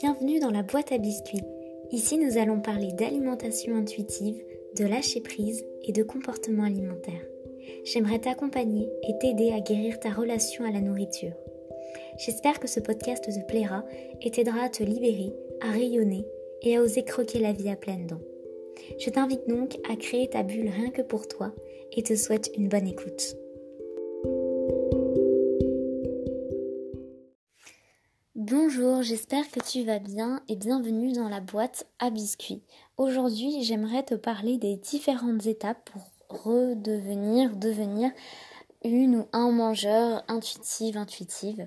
Bienvenue dans la boîte à biscuits. Ici, nous allons parler d'alimentation intuitive, de lâcher prise et de comportement alimentaire. J'aimerais t'accompagner et t'aider à guérir ta relation à la nourriture. J'espère que ce podcast te plaira et t'aidera à te libérer, à rayonner et à oser croquer la vie à pleines dents. Je t'invite donc à créer ta bulle rien que pour toi et te souhaite une bonne écoute. Bonjour, j'espère que tu vas bien et bienvenue dans la boîte à biscuits. Aujourd'hui, j'aimerais te parler des différentes étapes pour redevenir, devenir une ou un mangeur intuitive, intuitive.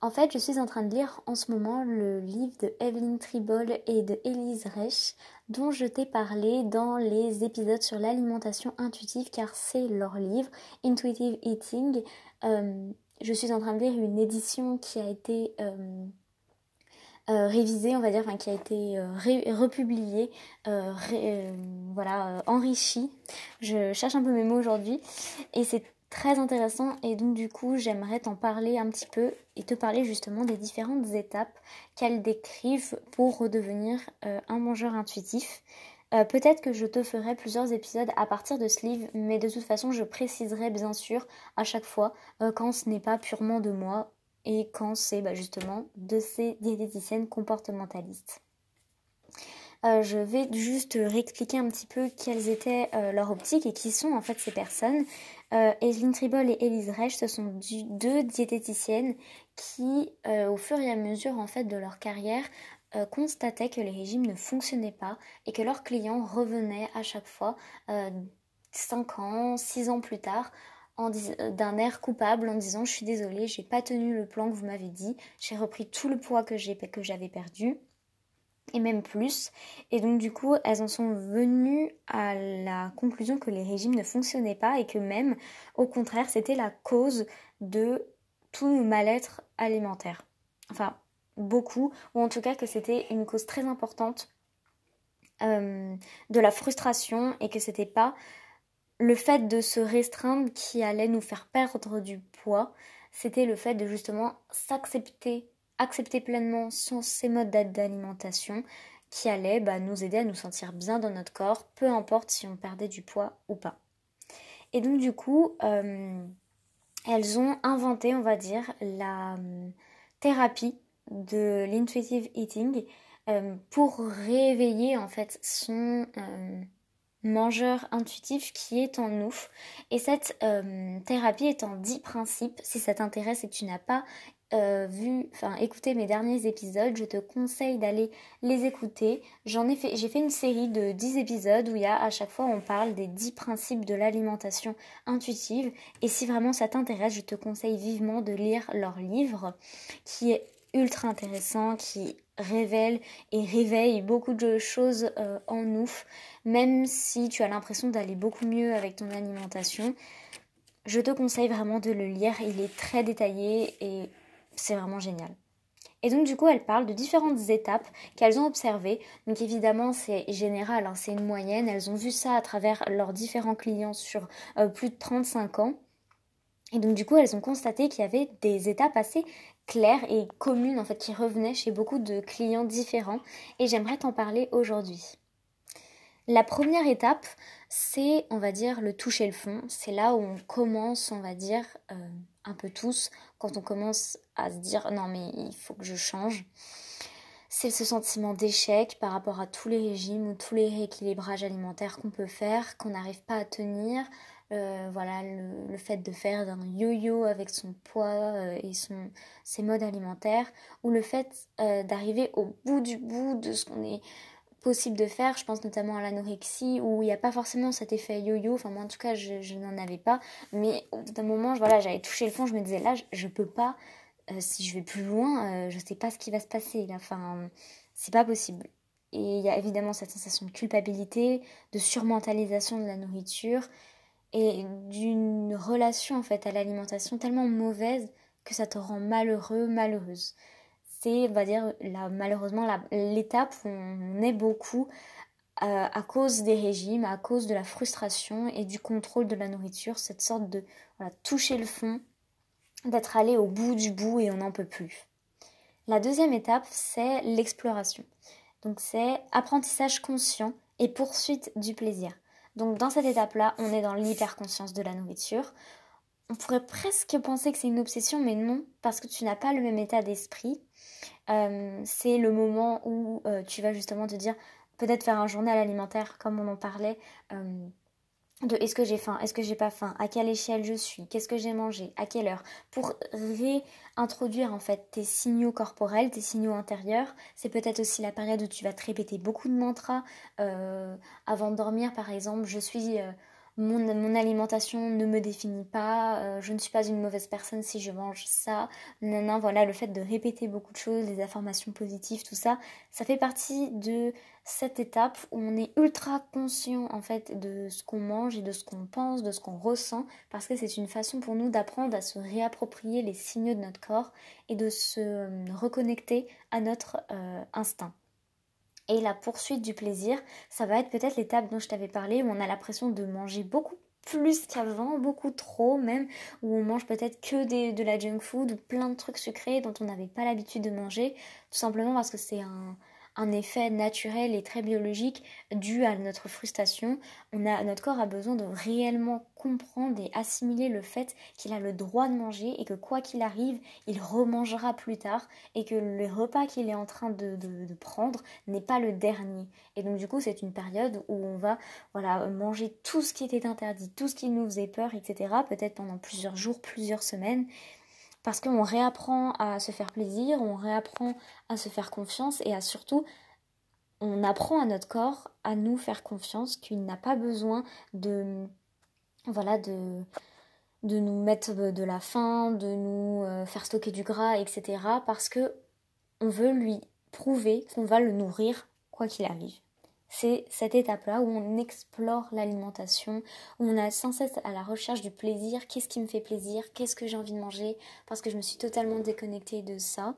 En fait, je suis en train de lire en ce moment le livre de Evelyn Tribol et de Elise Reich, dont je t'ai parlé dans les épisodes sur l'alimentation intuitive, car c'est leur livre, Intuitive Eating. Euh, je suis en train de lire une édition qui a été euh, euh, révisée, on va dire, enfin qui a été euh, republiée, voilà, enrichie. Je cherche un peu mes mots aujourd'hui et c'est très intéressant et donc du coup j'aimerais t'en parler un petit peu et te parler justement des différentes étapes qu'elles décrivent pour redevenir un mangeur intuitif. Euh, peut-être que je te ferai plusieurs épisodes à partir de ce livre, mais de toute façon, je préciserai bien sûr à chaque fois euh, quand ce n'est pas purement de moi et quand c'est bah, justement de ces diététiciennes comportementalistes. Euh, je vais juste réexpliquer un petit peu quelles étaient leurs optiques et qui sont en fait ces personnes. Euh, Tribol et Elise Reich, ce sont deux diététiciennes qui, au fur et à mesure en fait de leur carrière, euh, constataient que les régimes ne fonctionnaient pas et que leurs clients revenaient à chaque fois euh, 5 ans, 6 ans plus tard euh, d'un air coupable en disant je suis désolée, j'ai pas tenu le plan que vous m'avez dit, j'ai repris tout le poids que j'avais perdu et même plus. Et donc du coup, elles en sont venues à la conclusion que les régimes ne fonctionnaient pas et que même, au contraire, c'était la cause de tout le mal-être alimentaire. Enfin, beaucoup, ou en tout cas que c'était une cause très importante euh, de la frustration et que c'était pas le fait de se restreindre qui allait nous faire perdre du poids, c'était le fait de justement s'accepter, accepter pleinement ces modes d'alimentation qui allait bah, nous aider à nous sentir bien dans notre corps, peu importe si on perdait du poids ou pas. Et donc du coup, euh, elles ont inventé, on va dire, la euh, thérapie de l'intuitive eating euh, pour réveiller en fait son euh, mangeur intuitif qui est en nous. Et cette euh, thérapie est en 10 principes. Si ça t'intéresse et que tu n'as pas vu, enfin écouté mes derniers épisodes, je te conseille d'aller les écouter. J'en ai fait, j'ai fait une série de 10 épisodes où il y a à chaque fois on parle des 10 principes de l'alimentation intuitive. Et si vraiment ça t'intéresse, je te conseille vivement de lire leur livre qui est ultra intéressant qui révèle et réveille beaucoup de choses euh, en nous, même si tu as l'impression d'aller beaucoup mieux avec ton alimentation. Je te conseille vraiment de le lire, il est très détaillé et c'est vraiment génial. Et donc du coup, elle parle de différentes étapes qu'elles ont observées. Donc évidemment, c'est général, hein, c'est une moyenne. Elles ont vu ça à travers leurs différents clients sur euh, plus de 35 ans. Et donc du coup, elles ont constaté qu'il y avait des étapes assez claires et communes en fait qui revenaient chez beaucoup de clients différents et j'aimerais t'en parler aujourd'hui. La première étape, c'est on va dire le toucher le fond. C'est là où on commence, on va dire euh, un peu tous, quand on commence à se dire non mais il faut que je change. C'est ce sentiment d'échec par rapport à tous les régimes ou tous les rééquilibrages alimentaires qu'on peut faire, qu'on n'arrive pas à tenir, euh, voilà le, fait de faire un yo-yo avec son poids euh, et son, ses modes alimentaires, ou le fait euh, d'arriver au bout du bout de ce qu'on est possible de faire, je pense notamment à l'anorexie, où il n'y a pas forcément cet effet yo-yo, enfin moi en tout cas je, n'en avais pas, mais au bout d'un moment, voilà, j'avais touché le fond, je me disais là, je, ne peux pas, si je vais plus loin, je sais pas ce qui va se passer, enfin, c'est pas possible. Et il y a évidemment cette sensation de culpabilité, de surmentalisation de la nourriture, et d'une relation en fait à l'alimentation tellement mauvaise que ça te rend malheureux, malheureuse. C'est, on va dire, malheureusement l'étape où on est beaucoup euh, à cause des régimes, à cause de la frustration et du contrôle de la nourriture, cette sorte de toucher le fond, d'être allé au bout du bout et on n'en peut plus. La deuxième étape, c'est l'exploration. Donc c'est apprentissage conscient et poursuite du plaisir. Donc dans cette étape-là, on est dans l'hyperconscience de la nourriture. On pourrait presque penser que c'est une obsession, mais non, parce que tu n'as pas le même état d'esprit. Euh, c'est le moment où euh, tu vas justement te dire, peut-être faire un journal alimentaire, comme on en parlait. Euh, de est-ce que j'ai faim, est-ce que j'ai pas faim, à quelle échelle je suis, qu'est-ce que j'ai mangé, à quelle heure, pour réintroduire en fait tes signaux corporels, tes signaux intérieurs. C'est peut-être aussi la période où tu vas te répéter beaucoup de mantras euh, avant de dormir, par exemple. Je suis euh, mon, alimentation ne me définit pas, euh, je ne suis pas une mauvaise personne si je mange ça. Non, voilà, le fait de répéter beaucoup de choses, les informations positives, tout ça, ça fait partie de cette étape où on est ultra conscient en fait de ce qu'on mange et de ce qu'on pense, de ce qu'on ressent, parce que c'est une façon pour nous d'apprendre à se réapproprier les signaux de notre corps et de se euh, reconnecter à notre euh, instinct. Et la poursuite du plaisir, ça va être peut-être l'étape dont je t'avais parlé, où on a l'impression de manger beaucoup plus qu'avant, beaucoup trop même, où on mange peut-être que de la junk food ou plein de trucs sucrés dont on n'avait pas l'habitude de manger, tout simplement parce que c'est un, un effet naturel et très biologique dû à notre frustration. On a, notre corps a besoin de réellement comprendre et assimiler le fait qu'il a le droit de manger et que quoi qu'il arrive, il remangera plus tard et que le repas qu'il est en train de, de, prendre n'est pas le dernier. Et donc du coup, c'est une période où on va voilà, manger tout ce qui était interdit, tout ce qui nous faisait peur, etc. Peut-être pendant plusieurs jours, plusieurs semaines parce qu'on réapprend à se faire plaisir, on réapprend à se faire confiance et à surtout on apprend à notre corps à nous faire confiance qu'il n'a pas besoin de voilà de de nous mettre de la faim, de nous euh, faire stocker du gras, etc. parce que on veut lui prouver qu'on va le nourrir quoi qu'il arrive c'est cette étape-là où on explore l'alimentation, où on a sans cesse à la recherche du plaisir, qu'est-ce qui me fait plaisir, qu'est-ce que j'ai envie de manger, parce que je me suis totalement déconnectée de ça.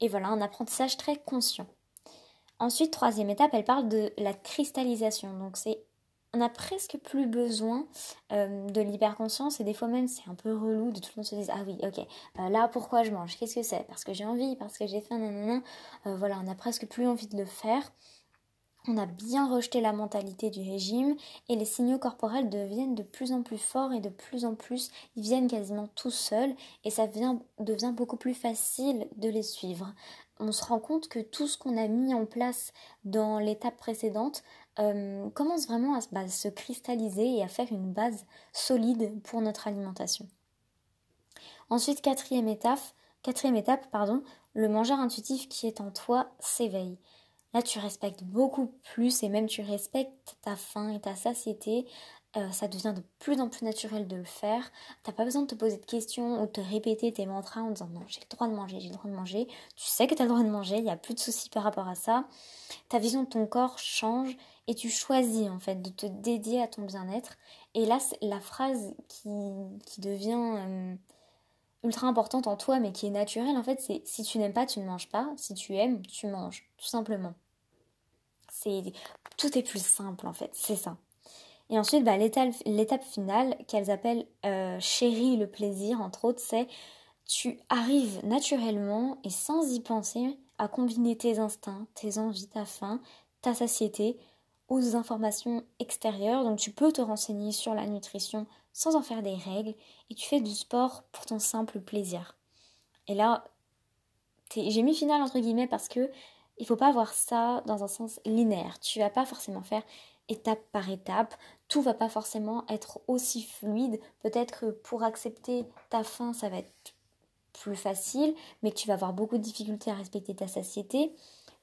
Et voilà, un apprentissage très conscient. Ensuite, troisième étape, elle parle de la cristallisation. Donc c'est on a presque plus besoin euh, de l'hyperconscience. Et des fois même c'est un peu relou de tout le monde se dire ah oui ok euh, là pourquoi je mange? Qu'est-ce que c'est? Parce que j'ai envie parce que j'ai faim non euh, voilà on a presque plus envie de le faire on a bien rejeté la mentalité du régime et les signaux corporels deviennent de plus en plus forts et de plus en plus, ils viennent quasiment tout seuls et ça devient beaucoup plus facile de les suivre. On se rend compte que tout ce qu'on a mis en place dans l'étape précédente euh, commence vraiment à bah, se cristalliser et à faire une base solide pour notre alimentation. Ensuite, quatrième étape, quatrième étape pardon, le mangeur intuitif qui est en toi s'éveille. Là, tu respectes beaucoup plus et même tu respectes ta faim et ta satiété. Euh, ça devient de plus en plus naturel de le faire. T'as pas besoin de te poser de questions ou de te répéter tes mantras en disant non, j'ai le droit de manger, j'ai le droit de manger. Tu sais que tu as le droit de manger, il n'y a plus de soucis par rapport à ça. Ta vision de ton corps change et tu choisis en fait de te dédier à ton bien-être. Et là, la phrase qui, qui devient euh, ultra importante en toi mais qui est naturelle en fait, c'est si tu n'aimes pas, tu ne manges pas. Si tu aimes, tu manges, tout simplement tout est plus simple en fait, c'est ça. Et ensuite, bah, l'étape finale qu'elles appellent euh, chérie le plaisir, entre autres, c'est tu arrives naturellement et sans y penser à combiner tes instincts, tes envies, ta faim, ta satiété aux informations extérieures. Donc tu peux te renseigner sur la nutrition sans en faire des règles et tu fais du sport pour ton simple plaisir. Et là, j'ai mis final entre guillemets parce que il faut pas voir ça dans un sens linéaire. Tu vas pas forcément faire étape par étape. Tout va pas forcément être aussi fluide. Peut-être que pour accepter ta faim, ça va être plus facile, mais que tu vas avoir beaucoup de difficultés à respecter ta satiété.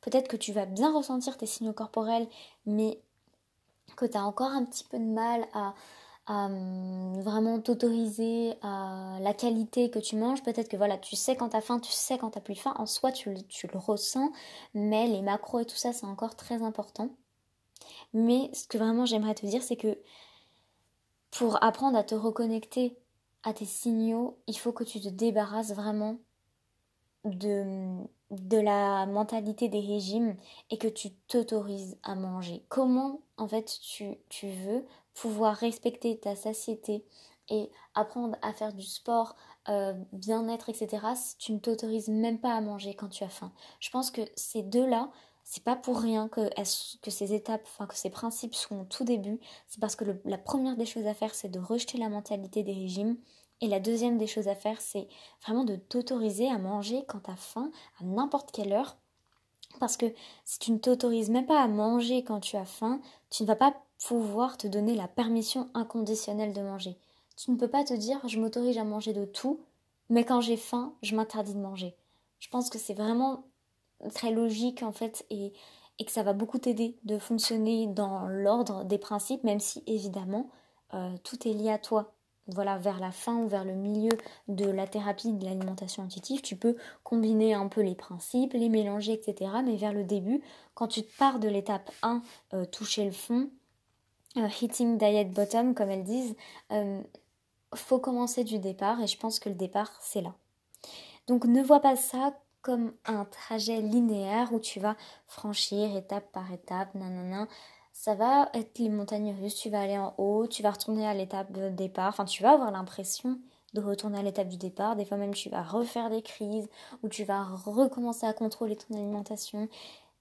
Peut-être que tu vas bien ressentir tes signaux corporels, mais que tu as encore un petit peu de mal à, à hum, vraiment t'autoriser à la qualité que tu manges. Peut-être que voilà, tu sais quand t'as faim, tu sais quand t'as plus faim. En soi, tu, tu le ressens, mais les macros et tout ça, c'est encore très important. Mais ce que vraiment j'aimerais te dire, c'est que pour apprendre à te reconnecter à tes signaux, il faut que tu te débarrasses vraiment de, de la mentalité des régimes et que tu t'autorises à manger. Comment en fait tu, tu veux pouvoir respecter ta satiété et apprendre à faire du sport euh, bien-être, etc., si tu ne t'autorises même pas à manger quand tu as faim. Je pense que ces deux-là, c'est pas pour rien que, que ces étapes, enfin que ces principes sont au tout début. C'est parce que la première des choses à faire, c'est de rejeter la mentalité des régimes. Et la deuxième des choses à faire, c'est vraiment de t'autoriser à manger quand tu as faim, à n'importe quelle heure. Parce que si tu ne t'autorises même pas à manger quand tu as faim, tu ne vas pas pouvoir te donner la permission inconditionnelle de manger. Tu ne peux pas te dire je m'autorise à manger de tout, mais quand j'ai faim, je m'interdis de manger. Je pense que c'est vraiment très logique en fait et, que ça va beaucoup t'aider de fonctionner dans l'ordre des principes, même si évidemment euh, tout est lié à toi. Voilà, vers la fin ou vers le milieu de la thérapie de l'alimentation intuitive, tu peux combiner un peu les principes, les mélanger, etc. Mais vers le début, quand tu pars de l'étape 1, euh, toucher le fond, euh, hitting diet bottom, comme elles disent, faut commencer du départ et je pense que le départ, c'est là. Donc ne vois pas ça comme un trajet linéaire où tu vas franchir étape par étape, nanana. Ça va être les montagnes russes, tu vas aller en haut, tu vas retourner à l'étape de départ, enfin tu vas avoir l'impression de retourner à l'étape du départ, des fois même tu vas refaire des crises ou tu vas recommencer à contrôler ton alimentation,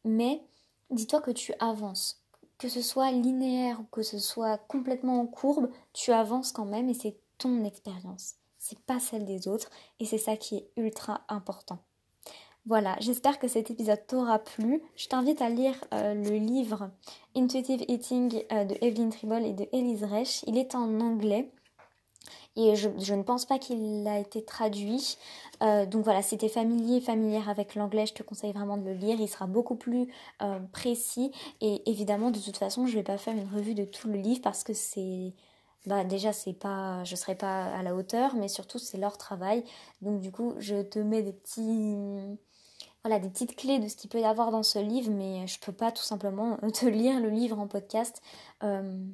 mais dis-toi que tu avances. Que ce soit linéaire ou que ce soit complètement en courbe, tu avances quand même et c'est ton expérience. C'est pas celle des autres et c'est ça qui est ultra important. Voilà, j'espère que cet épisode t'aura plu. Je t'invite à lire euh, le livre Intuitive Eating euh, de Evelyn Tribble et de Elise Reich. Il est en anglais et je, ne pense pas qu'il a été traduit. Euh, donc voilà, si tu es familier, familière avec l'anglais, je te conseille vraiment de le lire. Il sera beaucoup plus précis et évidemment, de toute façon, je ne vais pas faire une revue de tout le livre parce que c'est bah déjà c'est pas je serai pas à la hauteur mais surtout c'est leur travail donc du coup je te mets des petits voilà, des petites clés de ce qu'il peut y avoir dans ce livre, mais je peux pas tout simplement te lire le livre en podcast euh,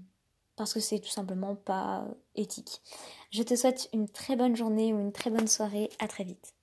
parce que c'est tout simplement pas éthique. Je te souhaite une très bonne journée ou une très bonne soirée. À très vite.